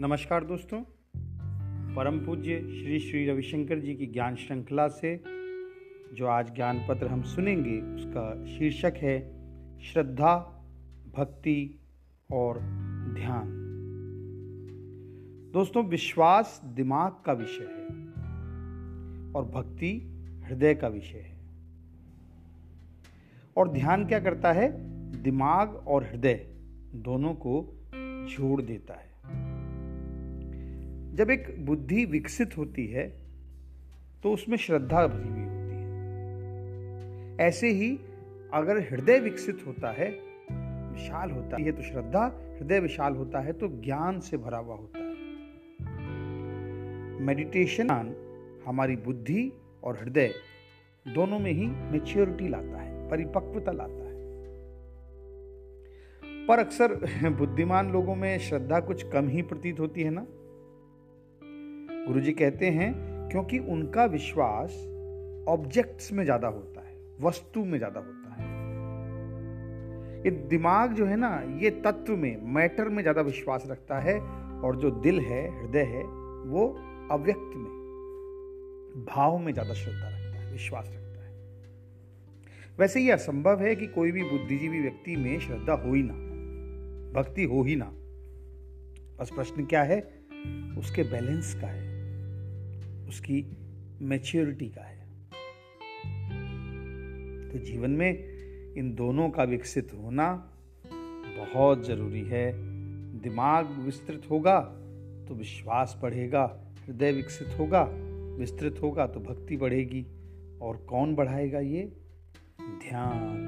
नमस्कार दोस्तों। परम पूज्य श्री श्री रविशंकर जी की ज्ञान श्रृंखला से जो आज ज्ञान पत्र हम सुनेंगे, उसका शीर्षक है श्रद्धा, भक्ति और ध्यान। दोस्तों, विश्वास दिमाग का विषय है और भक्ति हृदय का विषय है। और ध्यान क्या करता है? दिमाग और हृदय दोनों को जोड़ देता है। जब एक बुद्धि विकसित होती है तो उसमें श्रद्धा भरी हुई होती है। ऐसे ही अगर हृदय विकसित होता है, विशाल होता है तो श्रद्धा, हृदय विशाल होता है तो ज्ञान से भरा हुआ होता है। मेडिटेशन हमारी बुद्धि और हृदय दोनों में ही मेच्योरिटी लाता है, परिपक्वता लाता है। पर अक्सर बुद्धिमान लोगों में श्रद्धा कुछ कम ही प्रतीत होती है ना? गुरुजी कहते हैं, क्योंकि उनका विश्वास ऑब्जेक्ट्स में ज़्यादा होता है, वस्तु में ज़्यादा होता है। ये दिमाग जो है ना, ये तत्व में मैटर में ज़्यादा विश्वास रखता है, और जो दिल है, हृदय है, वो अव्यक्त में, भाव में ज़्यादा श्रद्धा रखता है, विश्वास रखता है। वैसे ये असंभव है कि कोई भी बुद्धिजीवी व्यक्ति में श्रद्धा हो ही ना, भक्ति हो ही ना। बस प्रश्न क्या है? उसके बैलेंस का है। उसकी मैच्योरिटी का है। तो जीवन में इन दोनों का विकसित होना बहुत ज़रूरी है। दिमाग विस्तृत होगा तो विश्वास बढ़ेगा, हृदय विकसित होगा, विस्तृत होगा तो भक्ति बढ़ेगी। और कौन बढ़ाएगा ये? ध्यान।